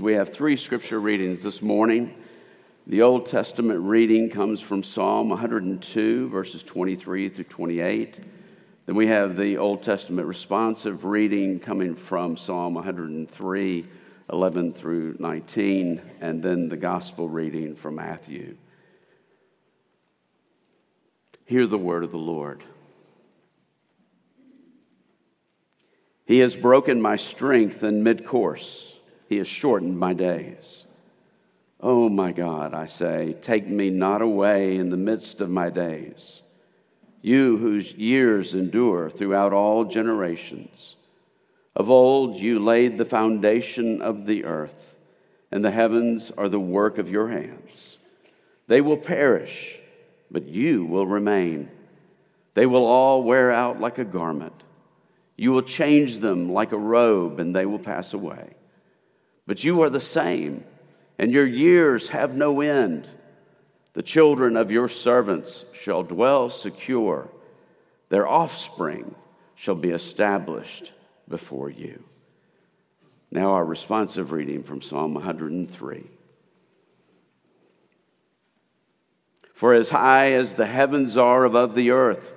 We have three scripture readings this morning. The Old Testament reading comes from Psalm 102, verses 23 through 28. Then we have the Old Testament responsive reading coming from Psalm 103, 11 through 19, and then the gospel reading from Matthew. Hear the word of the Lord. He has broken my strength in mid course. He has shortened my days. Oh my God, I say, take me not away in the midst of my days. You whose years endure throughout all generations. Of old you laid the foundation of the earth, and the heavens are the work of your hands. They will perish, but you will remain. They will all wear out like a garment. You will change them like a robe, and they will pass away. But you are the same, and your years have no end. The children of your servants shall dwell secure, their offspring shall be established before you. Now, our responsive reading from Psalm 103. For as high as the heavens are above the earth,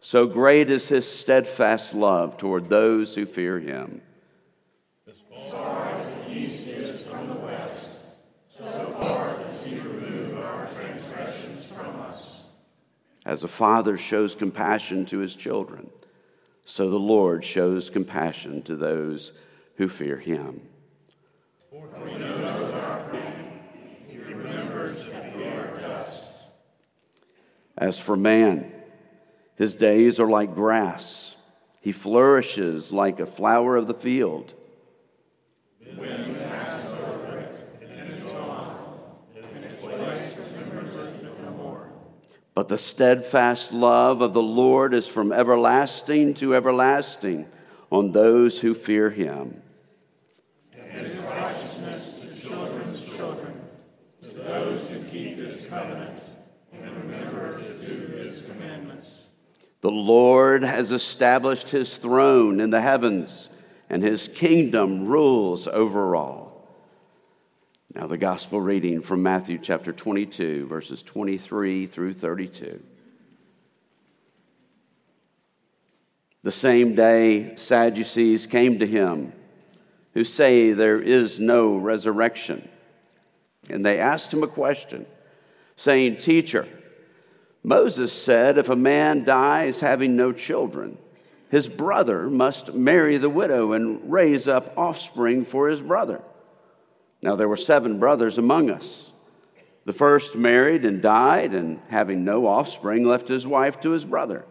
so great is his steadfast love toward those who fear him. As a father shows compassion to his children, so the Lord shows compassion to those who fear him. He knows our frame. He remembers that we are dust. As for man, his days are like grass. He flourishes like a flower of the field. The wind passes over it, and it is gone. In its place remembers it no more. But the steadfast love of the Lord is from everlasting to everlasting on those who fear him. And his righteousness to children's children, to those who keep his covenant and remember to do his commandments. The Lord has established his throne in the heavens, and his kingdom rules over all. Now, the gospel reading from Matthew chapter 22, verses 23 through 32. The same day, Sadducees came to him who say there is no resurrection. And they asked him a question, saying, Teacher, Moses said if a man dies having no children, his brother must marry the widow and raise up offspring for his brother. Now, there were seven brothers among us. The first married and died, and having no offspring, left his wife to his brother.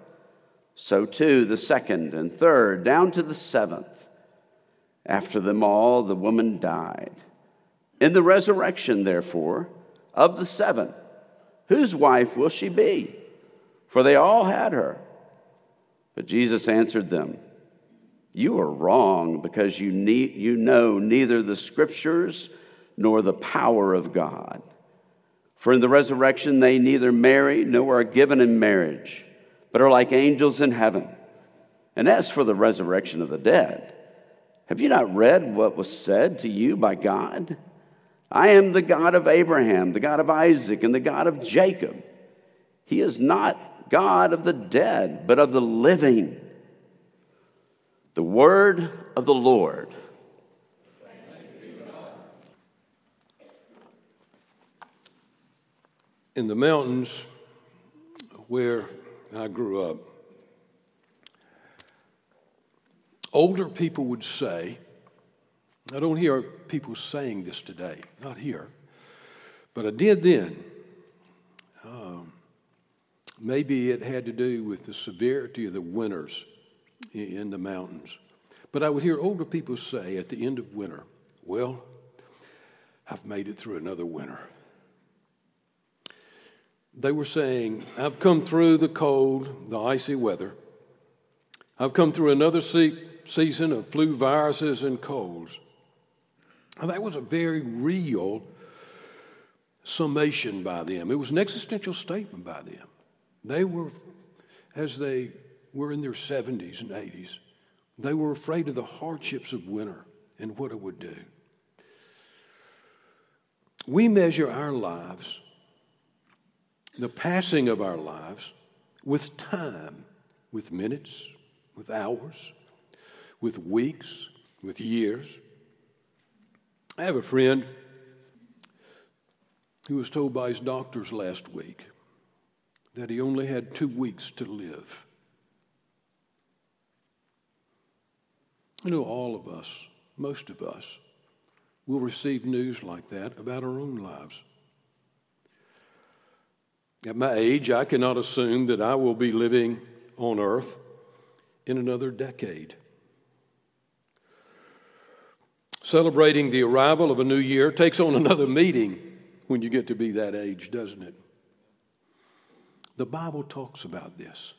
So too the second and third, down to the seventh. After them all, the woman died. In the resurrection, therefore, of the seven, whose wife will she be? For they all had her. But Jesus answered them, You are wrong because you, ne- you know neither the scriptures nor the power of God. For in the resurrection they neither marry nor are given in marriage, but are like angels in heaven. And as for the resurrection of the dead, have you not read what was said to you by God? I am the God of Abraham, the God of Isaac, and the God of Jacob. He is not God of the dead, but of the living. The word of the Lord. In the mountains where I grew up, older people would say, I don't hear people saying this today, not here, but I did then. Um, maybe it had to do with the severity of the winters in the mountains. But I would hear older people say at the end of winter, Well, I've made it through another winter they were saying, I've come through the cold, the icy weather. I've come through another se- season of flu viruses and colds. And that was a very real summation by them. It was an existential statement by them. They were, as they were in their 70s and 80s, they were afraid of the hardships of winter and what it would do. we measure our lives, the passing of our lives, with time, with minutes, with hours, with weeks, with years. I have a friend who was told by his doctors last week that he only had two weeks to live. You know, all of us, most of us, will receive news like that about our own lives. At my age, I cannot assume that I will be living on earth in another decade. Celebrating the arrival of a new year takes on another meaning when you get to be that age, doesn't it? The Bible talks about this.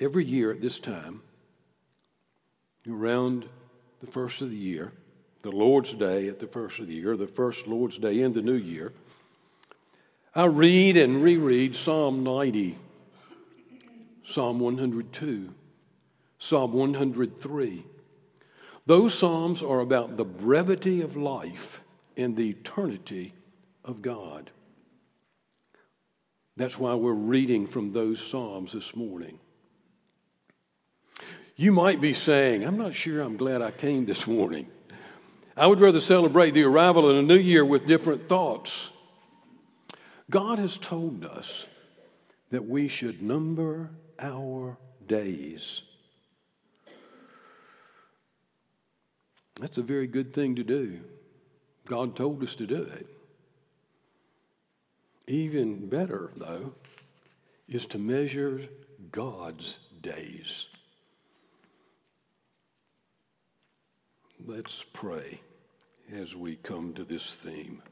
Every year at this time, around the first of the year, the Lord's Day at the first of the year, the first Lord's Day in the new year, I read and reread Psalm 90, Psalm 102, Psalm 103. Those Psalms are about the brevity of life and the eternity of God. That's why we're reading from those Psalms this morning. You might be saying, I'm not sure I'm glad I came this morning. I would rather celebrate the arrival of a new year with different thoughts. God has told us that we should number our days. That's a very good thing to do. God told us to do it. Even better, though, is to measure God's days. Let's pray as we come to this theme.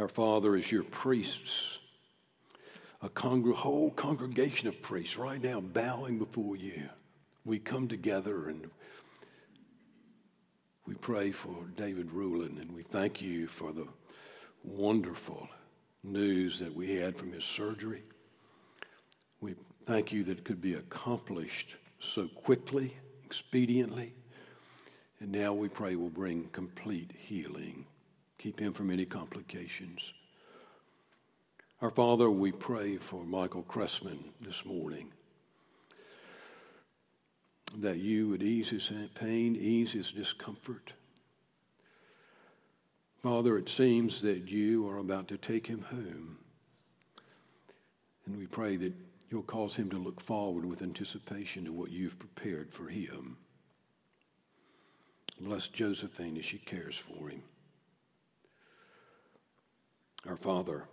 Our Father, as your priests, a congr- whole congregation of priests right now bowing before you, we come together and we pray for David Rulin and we thank you for the wonderful news that we had from his surgery. We thank you that it could be accomplished so quickly, expediently. And now we pray will bring complete healing. Keep him from any complications. Our Father, we pray for Michael Cressman this morning that you would ease his pain, ease his discomfort. Father, it seems that you are about to take him home. And we pray that You'll cause him to look forward with anticipation to what you've prepared for him. Bless Josephine as she cares for him. Our Father,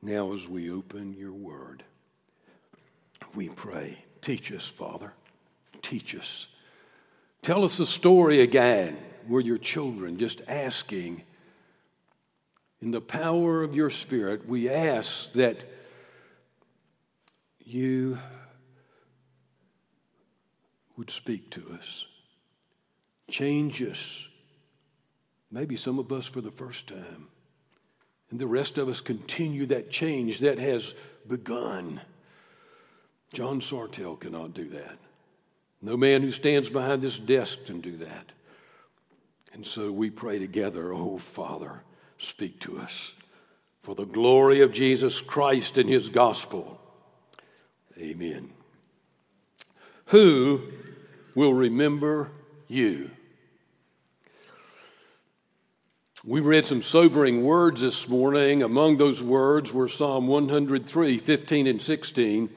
now as we open your word, we pray, teach us, Father, teach us. Tell us the story again. We're your children, just asking. In the power of your Spirit, we ask that you would speak to us, change us, maybe some of us for the first time, and the rest of us continue that change that has begun. John Sartell cannot do that. No man who stands behind this desk can do that. And so we pray together, oh Father, speak to us for the glory of Jesus Christ and his gospel. Amen. Who will remember you? We read some sobering words this morning. Among those words were Psalm 103, 15 and 16.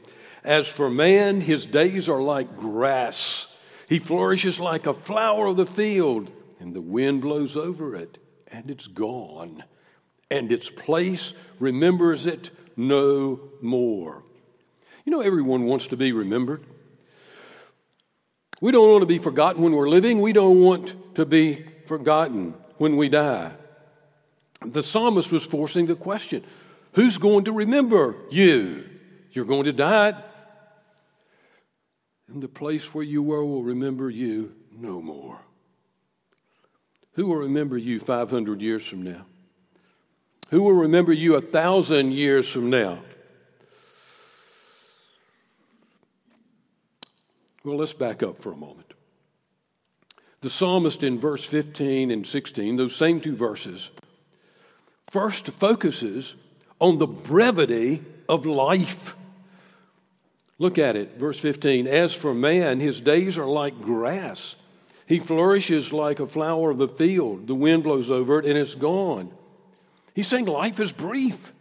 As for man, his days are like grass. He flourishes like a flower of the field, and the wind blows over it, and it's gone. And its place remembers it no more. You know, everyone wants to be remembered. We don't want to be forgotten when we're living, we don't want to be forgotten when we die. The psalmist was forcing the question who's going to remember you? You're going to die. And the place where you were will remember you no more. Who will remember you 500 years from now? Who will remember you a thousand years from now? Well, let's back up for a moment. The psalmist in verse 15 and 16, those same two verses, first focuses on the brevity of life. Look at it, verse 15. As for man, his days are like grass. He flourishes like a flower of the field. The wind blows over it and it's gone. He's saying life is brief.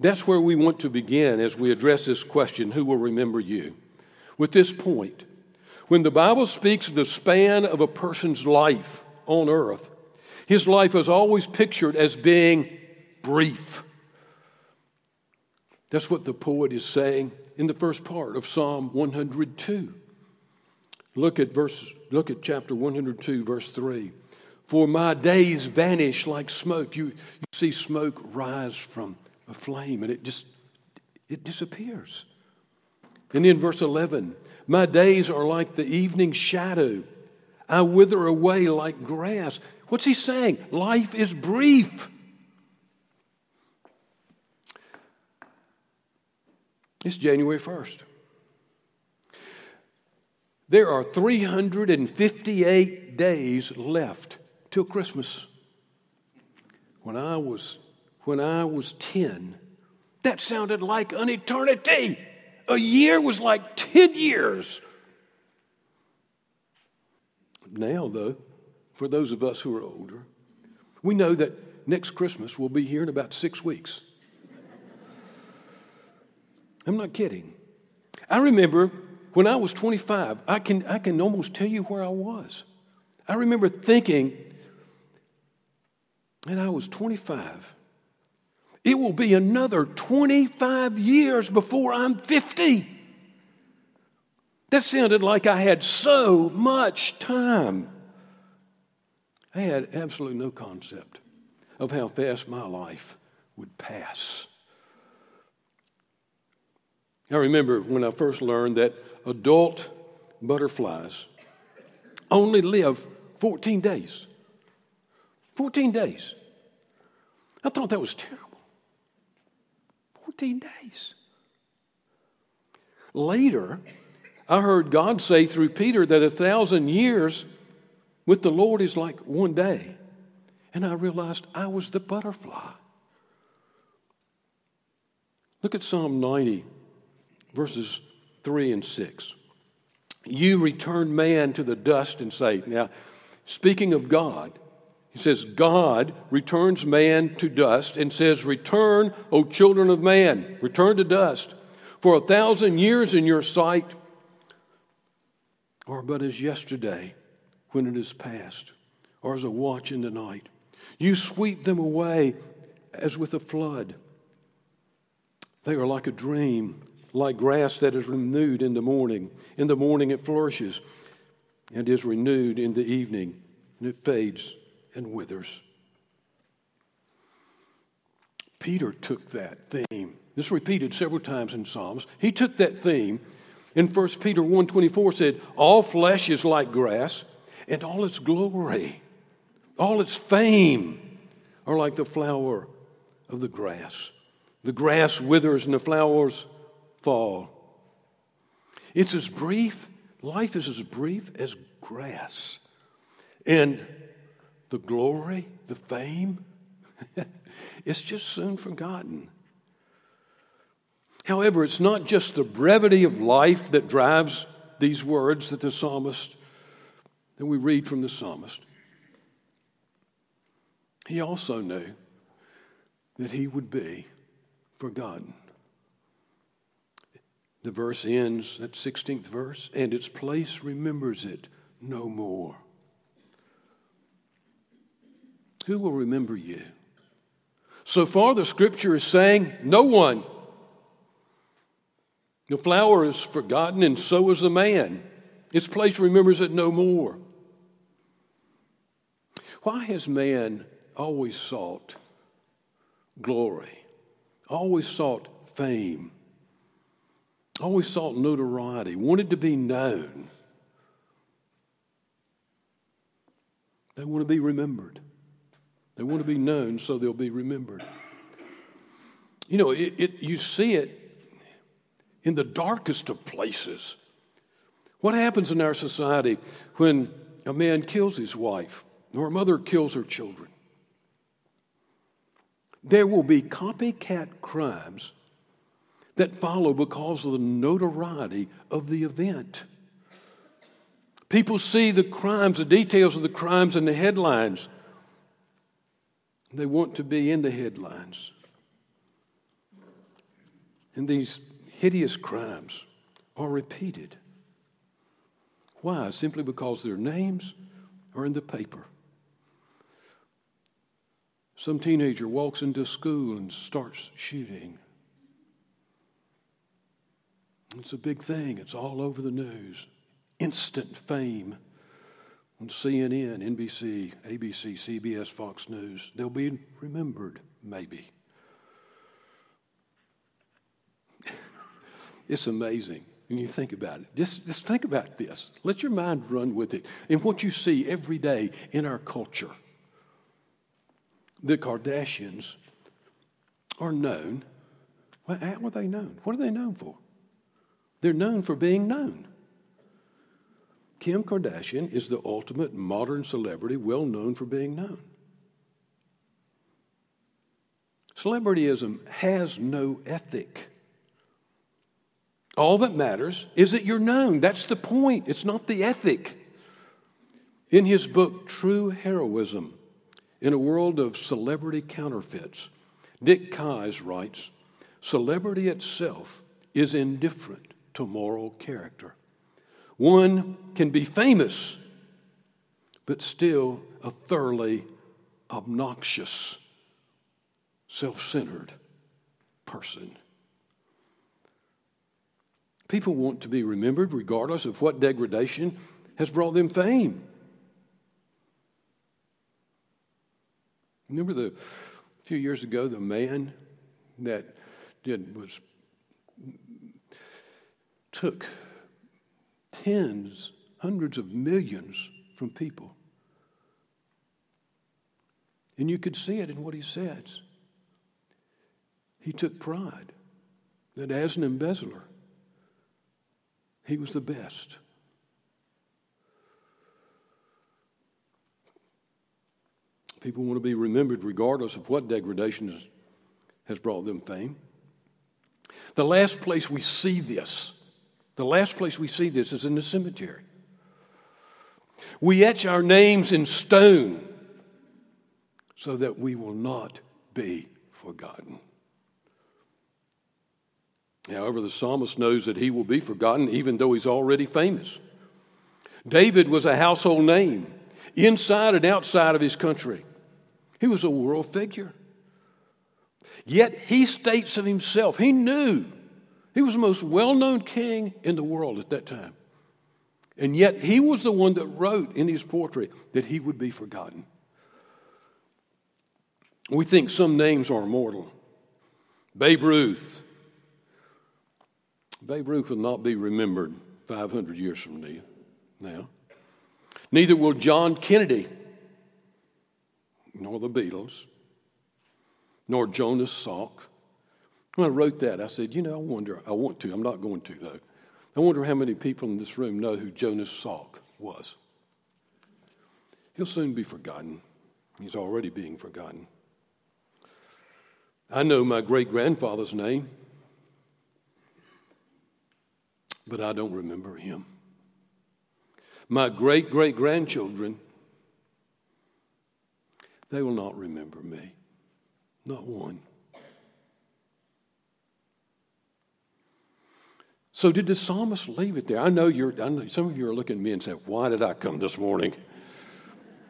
That's where we want to begin as we address this question who will remember you? With this point, when the Bible speaks of the span of a person's life on earth, his life is always pictured as being brief. That's what the poet is saying in the first part of Psalm 102. Look at verse look at chapter 102 verse 3. For my days vanish like smoke. You, you see smoke rise from a flame and it just it disappears. And then verse 11, my days are like the evening shadow. I wither away like grass. What's he saying? Life is brief. It's January 1st. There are 358 days left till Christmas. When I was when I was 10, that sounded like an eternity. A year was like 10 years. Now, though, for those of us who are older, we know that next Christmas will be here in about six weeks. I'm not kidding. I remember when I was 25, I can, I can almost tell you where I was. I remember thinking, and I was 25, it will be another 25 years before I'm 50. That sounded like I had so much time. I had absolutely no concept of how fast my life would pass. I remember when I first learned that adult butterflies only live 14 days. 14 days. I thought that was terrible. 14 days. Later, I heard God say through Peter that a thousand years with the Lord is like one day. And I realized I was the butterfly. Look at Psalm 90, verses 3 and 6. You return man to the dust and say, now, speaking of God, he says, God returns man to dust and says, Return, O children of man, return to dust. For a thousand years in your sight are but as yesterday when it is past, or as a watch in the night. You sweep them away as with a flood. They are like a dream like grass that is renewed in the morning. In the morning it flourishes and is renewed in the evening, and it fades and withers. Peter took that theme. This is repeated several times in Psalms. He took that theme in 1 Peter 1.24 said, All flesh is like grass, and all its glory, all its fame are like the flower of the grass. The grass withers and the flowers fall. It's as brief, life is as brief as grass. And the glory, the fame, it's just soon forgotten. However, it's not just the brevity of life that drives these words that the psalmist, that we read from the psalmist. He also knew that he would be forgotten. The verse ends, that 16th verse, and its place remembers it no more. Who will remember you? So far, the scripture is saying, no one. The flower is forgotten, and so is the man. Its place remembers it no more. Why has man always sought glory, always sought fame? always sought notoriety, wanted to be known. They want to be remembered. They want to be known so they'll be remembered. You know, it, it, you see it in the darkest of places. What happens in our society when a man kills his wife or a mother kills her children? There will be copycat crimes that follow because of the notoriety of the event. People see the crimes, the details of the crimes in the headlines. They want to be in the headlines. And these hideous crimes are repeated. Why? Simply because their names are in the paper. Some teenager walks into school and starts shooting. It's a big thing, it's all over the news. Instant fame on CNN, NBC, ABC, CBS, Fox News. They'll be remembered, maybe. it's amazing when you think about it. Just, just think about this. Let your mind run with it and what you see every day in our culture. The Kardashians are known. How are they known? What are they known for? They're known for being known. Kim Kardashian is the ultimate modern celebrity, well known for being known. Celebrityism has no ethic. All that matters is that you're known. That's the point. It's not the ethic. In his book, True Heroism, in a world of celebrity counterfeits, Dick Keyes writes Celebrity itself is indifferent to moral character. One can be famous, but still a thoroughly obnoxious, self centered person. People want to be remembered regardless of what degradation has brought them fame. Remember the a few years ago the man that did was took tens, hundreds of millions from people. And you could see it in what he says. He took pride that as an embezzler, he was the best. People want to be remembered regardless of what degradation has, brought them fame. The last place we see this the last place we see this is in the cemetery. We etch our names in stone so that we will not be forgotten. However, the psalmist knows that he will be forgotten even though he's already famous. David was a household name inside and outside of his country, he was a world figure. Yet he states of himself, he knew he was the most well known king in the world at that time. And yet, he was the one that wrote in his poetry that he would be forgotten. We think some names are immortal. Babe Ruth. Babe Ruth will not be remembered 500 years from now. Neither will John Kennedy, nor the Beatles, nor Jonas Salk, when I wrote that, I said, you know, I wonder, I want to, I'm not going to though. I wonder how many people in this room know who Jonas Salk was. He'll soon be forgotten. He's already being forgotten. I know my great grandfather's name, but I don't remember him. My great great grandchildren, they will not remember me. Not one. So did the psalmist leave it there? I know you're. I know some of you are looking at me and saying, "Why did I come this morning?"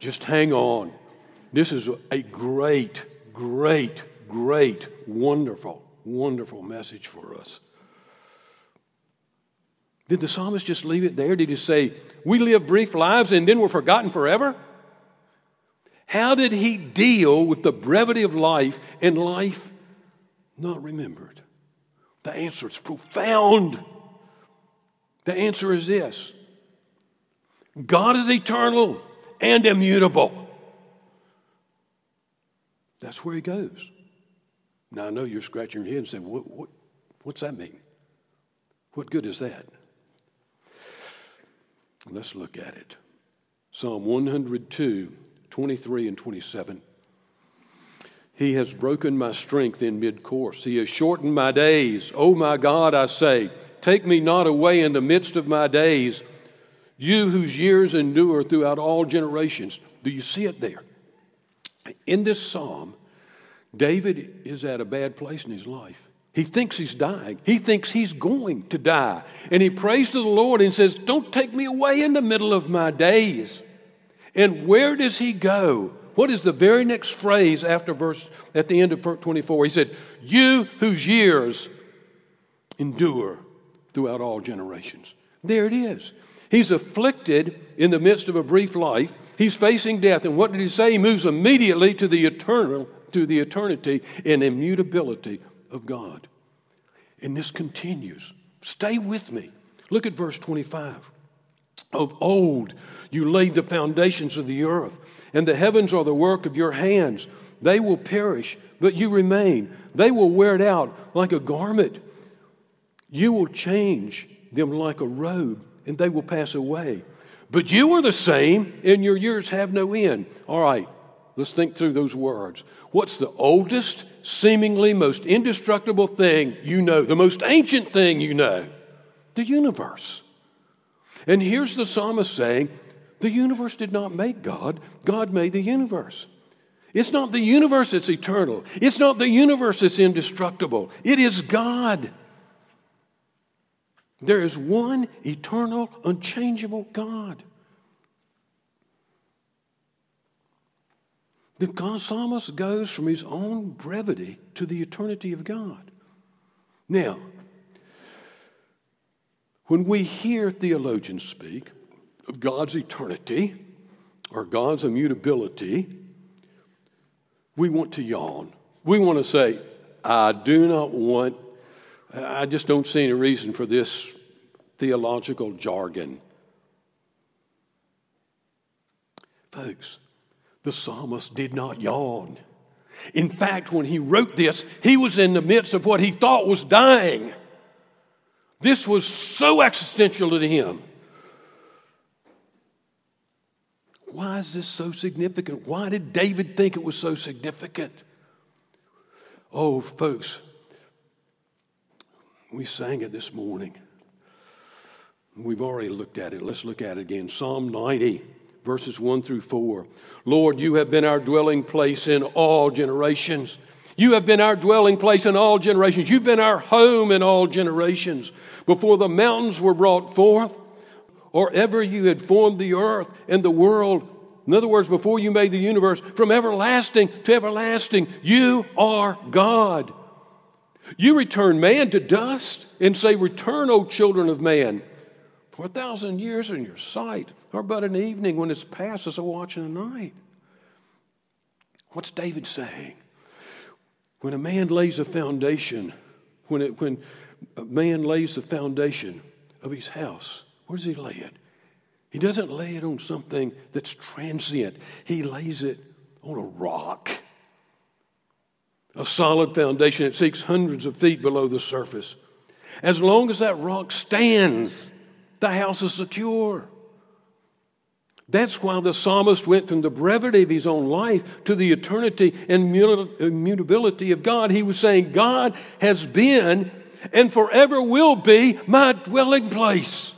Just hang on. This is a great, great, great, wonderful, wonderful message for us. Did the psalmist just leave it there? Did he say, We live brief lives and then we're forgotten forever? How did he deal with the brevity of life and life not remembered? The answer is profound. The answer is this God is eternal and immutable. That's where he goes. Now, I know you're scratching your head and saying, what, what, What's that mean? What good is that? Let's look at it. Psalm 102, 23 and 27. He has broken my strength in mid course. He has shortened my days. Oh my God, I say, take me not away in the midst of my days. You whose years endure throughout all generations. Do you see it there? In this psalm, David is at a bad place in his life. He thinks he's dying. He thinks he's going to die. And he prays to the Lord and says, Don't take me away in the middle of my days. And where does he go? What is the very next phrase after verse at the end of 24? He said, You whose years endure throughout all generations. There it is. He's afflicted in the midst of a brief life. He's facing death. And what did he say? He moves immediately to the eternal, to the eternity and immutability of God. And this continues. Stay with me. Look at verse 25. Of old, you laid the foundations of the earth, and the heavens are the work of your hands. They will perish, but you remain. They will wear it out like a garment. You will change them like a robe, and they will pass away. But you are the same, and your years have no end. All right, let's think through those words. What's the oldest, seemingly most indestructible thing you know, the most ancient thing you know? The universe. And here's the psalmist saying, the universe did not make God, God made the universe. It's not the universe that's eternal. It's not the universe that's indestructible. It is God. There is one eternal, unchangeable God. The psalmist goes from his own brevity to the eternity of God. Now, when we hear theologians speak, of God's eternity or God's immutability, we want to yawn. We want to say, I do not want, I just don't see any reason for this theological jargon. Folks, the psalmist did not yawn. In fact, when he wrote this, he was in the midst of what he thought was dying. This was so existential to him. Why is this so significant? Why did David think it was so significant? Oh, folks, we sang it this morning. We've already looked at it. Let's look at it again. Psalm 90, verses 1 through 4. Lord, you have been our dwelling place in all generations. You have been our dwelling place in all generations. You've been our home in all generations. Before the mountains were brought forth, or ever you had formed the earth and the world. In other words, before you made the universe, from everlasting to everlasting, you are God. You return man to dust and say, Return, O children of man. For a thousand years in your sight or but an evening when it's past as a watch in the night. What's David saying? When a man lays a foundation, when, it, when a man lays the foundation of his house, where does he lay it? He doesn't lay it on something that's transient, he lays it on a rock. A solid foundation that sinks hundreds of feet below the surface. As long as that rock stands, the house is secure. That's why the psalmist went from the brevity of his own life to the eternity and immutability of God. He was saying, God has been and forever will be my dwelling place.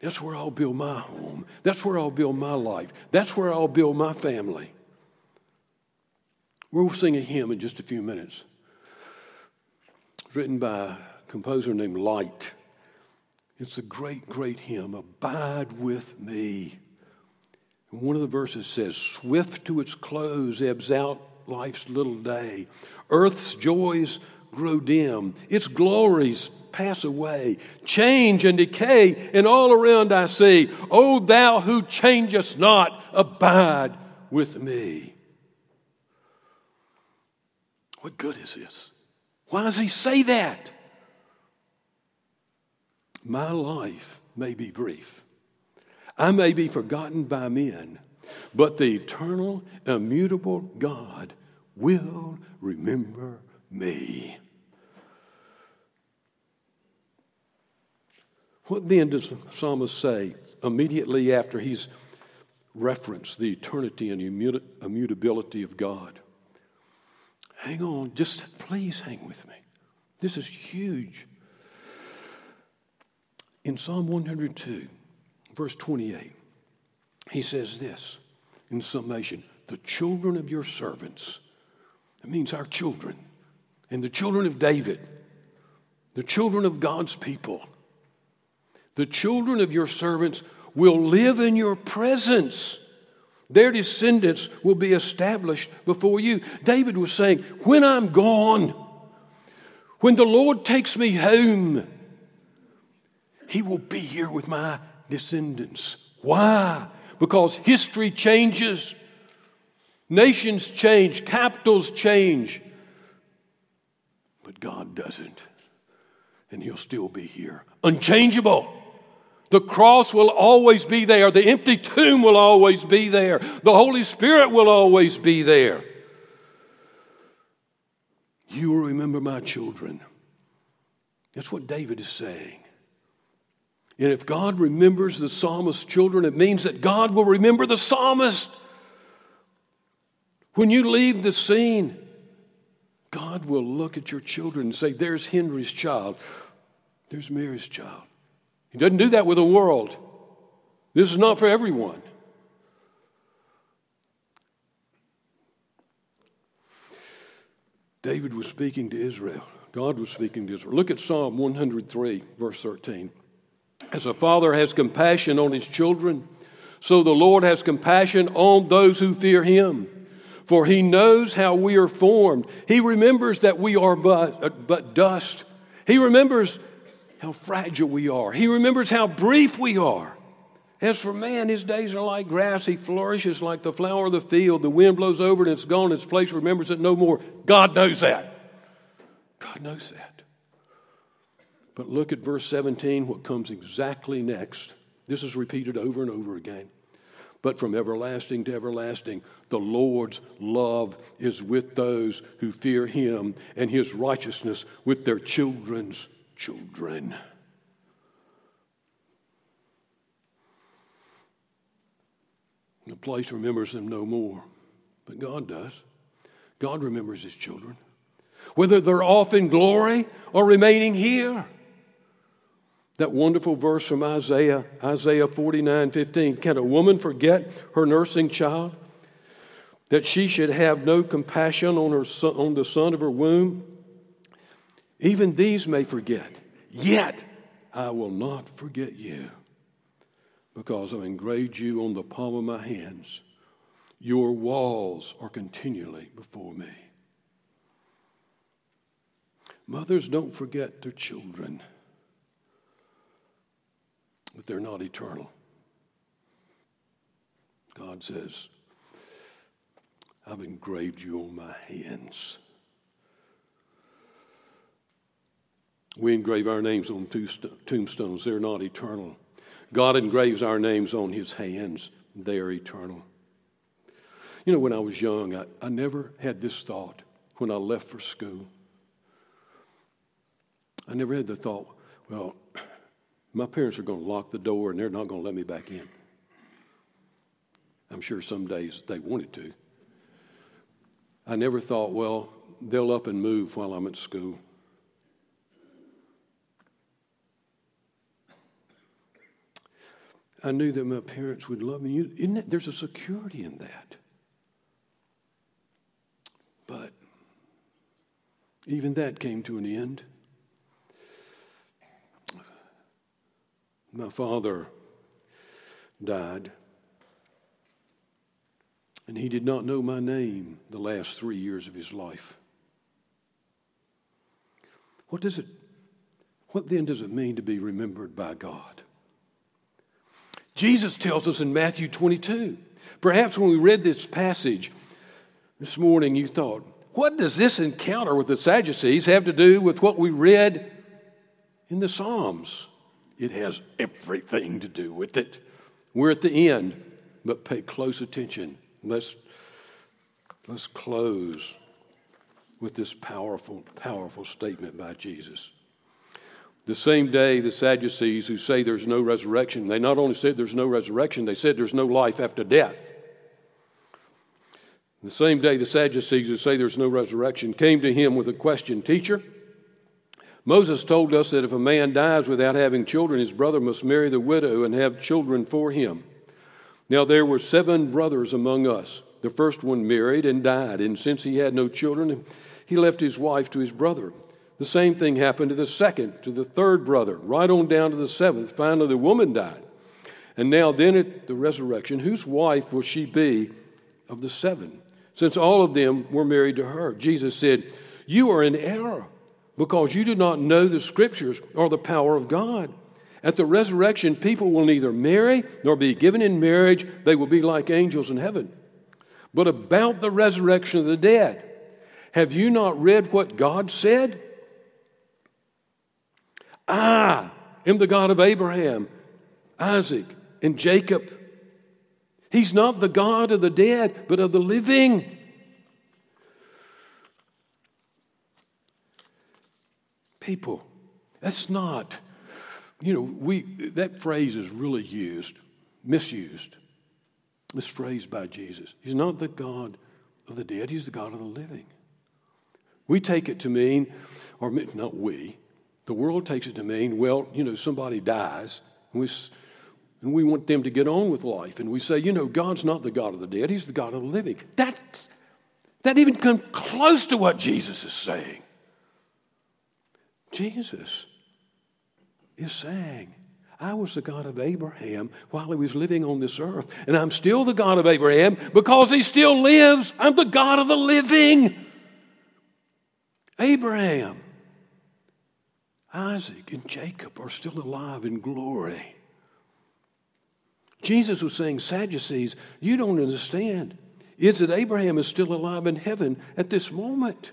That's where I'll build my home. That's where I'll build my life. That's where I'll build my family. We'll sing a hymn in just a few minutes. It's written by a composer named Lyte. It's a great, great hymn. Abide with me. And one of the verses says, Swift to its close ebbs out life's little day. Earth's joys grow dim, its glories pass away, change and decay, and all around I see, O thou who changest not, abide with me. What good is this? Why does he say that? My life may be brief. I may be forgotten by men, but the eternal, immutable God will remember me. What then does the psalmist say immediately after he's referenced the eternity and immutability of God? Hang on, just please hang with me. This is huge. In Psalm 102, verse 28, he says this in summation the children of your servants, that means our children, and the children of David, the children of God's people, the children of your servants will live in your presence. Their descendants will be established before you. David was saying, When I'm gone, when the Lord takes me home, He will be here with my descendants. Why? Because history changes, nations change, capitals change. But God doesn't. And He'll still be here, unchangeable. The cross will always be there. The empty tomb will always be there. The Holy Spirit will always be there. You will remember my children. That's what David is saying. And if God remembers the psalmist's children, it means that God will remember the psalmist. When you leave the scene, God will look at your children and say, There's Henry's child, there's Mary's child. He doesn't do that with the world. This is not for everyone. David was speaking to Israel. God was speaking to Israel. Look at Psalm 103, verse 13. As a father has compassion on his children, so the Lord has compassion on those who fear him. For he knows how we are formed. He remembers that we are but, but dust. He remembers how fragile we are. He remembers how brief we are. As for man, his days are like grass. He flourishes like the flower of the field. The wind blows over and it's gone. Its place remembers it no more. God knows that. God knows that. But look at verse 17, what comes exactly next. This is repeated over and over again. But from everlasting to everlasting, the Lord's love is with those who fear him, and his righteousness with their children's children. The place remembers them no more, but God does. God remembers his children, whether they're off in glory or remaining here. That wonderful verse from Isaiah, Isaiah 49 15. Can a woman forget her nursing child? That she should have no compassion on, her son, on the son of her womb? Even these may forget, yet I will not forget you because I've engraved you on the palm of my hands. Your walls are continually before me. Mothers don't forget their children, but they're not eternal. God says, I've engraved you on my hands. We engrave our names on tombstones, they're not eternal. God engraves our names on his hands, they are eternal. You know, when I was young, I, I never had this thought when I left for school. I never had the thought, well, my parents are going to lock the door and they're not going to let me back in. I'm sure some days they wanted to. I never thought, well, they'll up and move while I'm at school. I knew that my parents would love me. Isn't that, there's a security in that. But even that came to an end. My father died, and he did not know my name the last three years of his life. What does it, what then does it mean to be remembered by God? Jesus tells us in Matthew 22. Perhaps when we read this passage this morning, you thought, what does this encounter with the Sadducees have to do with what we read in the Psalms? It has everything to do with it. We're at the end, but pay close attention. Let's, let's close with this powerful, powerful statement by Jesus. The same day, the Sadducees who say there's no resurrection, they not only said there's no resurrection, they said there's no life after death. The same day, the Sadducees who say there's no resurrection came to him with a question Teacher, Moses told us that if a man dies without having children, his brother must marry the widow and have children for him. Now, there were seven brothers among us. The first one married and died, and since he had no children, he left his wife to his brother. The same thing happened to the second, to the third brother, right on down to the seventh. Finally, the woman died. And now, then at the resurrection, whose wife will she be of the seven? Since all of them were married to her. Jesus said, You are in error because you do not know the scriptures or the power of God. At the resurrection, people will neither marry nor be given in marriage, they will be like angels in heaven. But about the resurrection of the dead, have you not read what God said? Ah, I am the God of Abraham, Isaac, and Jacob. He's not the God of the dead, but of the living. People, that's not, you know, we, that phrase is really used, misused, this phrase by Jesus. He's not the God of the dead, he's the God of the living. We take it to mean, or not we, the world takes it to mean, well, you know, somebody dies, and we, and we want them to get on with life. And we say, you know, God's not the God of the dead, He's the God of the living. That, that even comes close to what Jesus is saying. Jesus is saying, I was the God of Abraham while he was living on this earth, and I'm still the God of Abraham because he still lives. I'm the God of the living. Abraham Isaac and Jacob are still alive in glory. Jesus was saying, Sadducees, you don't understand. Is that Abraham is still alive in heaven at this moment.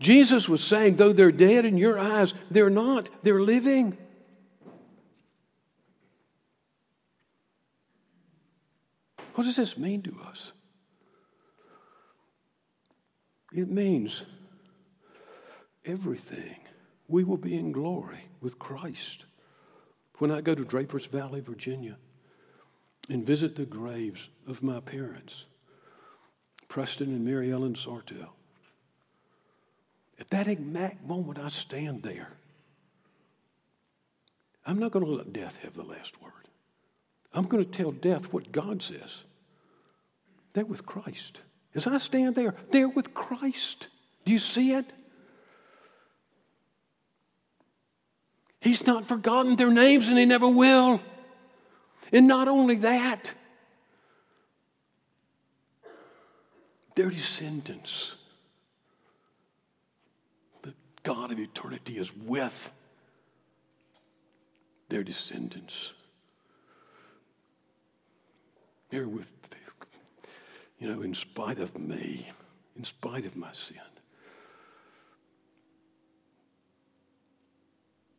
Jesus was saying, though they're dead in your eyes, they're not, they're living. What does this mean to us? It means everything. We will be in glory with Christ. When I go to Drapers Valley, Virginia, and visit the graves of my parents, Preston and Mary Ellen Sartell, at that exact moment I stand there, I'm not going to let death have the last word. I'm going to tell death what God says. They're with Christ. As I stand there, they're with Christ. Do you see it? He's not forgotten their names and he never will. And not only that, their descendants, the God of eternity is with their descendants. They're with, you know, in spite of me, in spite of my sin.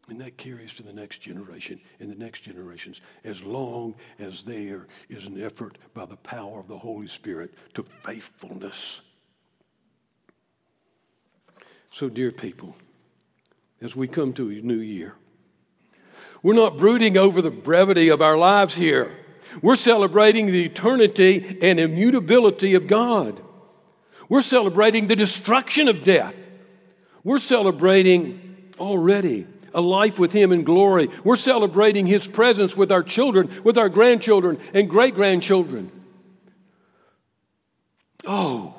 And that carries to the next generation and the next generations as long as there is an effort by the power of the Holy Spirit to faithfulness. So, dear people, as we come to a new year, we're not brooding over the brevity of our lives here. We're celebrating the eternity and immutability of God. We're celebrating the destruction of death. We're celebrating already a life with Him in glory. We're celebrating His presence with our children, with our grandchildren, and great grandchildren. Oh,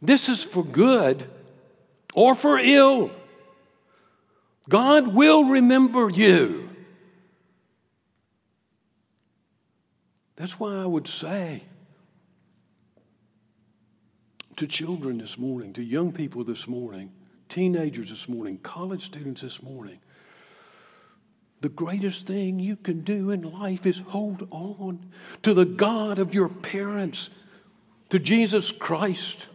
this is for good or for ill. God will remember you. That's why I would say to children this morning, to young people this morning, teenagers this morning, college students this morning. The greatest thing you can do in life is hold on to the God of your parents, to Jesus Christ,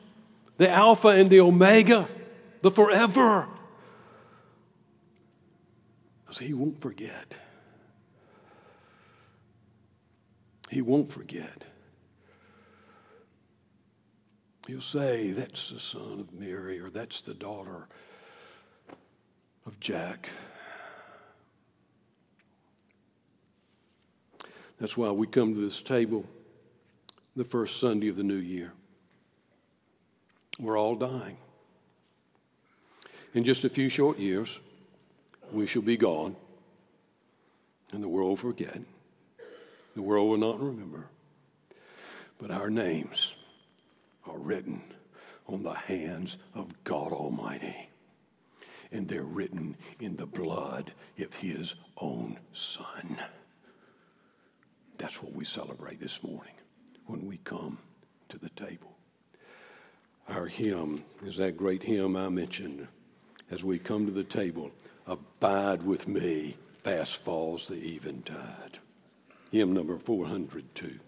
the Alpha and the Omega, the forever. Because He won't forget. He won't forget. He'll say, That's the son of Mary, or that's the daughter of Jack. That's why we come to this table the first Sunday of the new year. We're all dying. In just a few short years, we shall be gone, and the world will forget. The world will not remember. But our names are written on the hands of God Almighty. And they're written in the blood of His own Son. That's what we celebrate this morning when we come to the table. Our hymn is that great hymn I mentioned as we come to the table Abide with me, fast falls the eventide. Hymn number 402.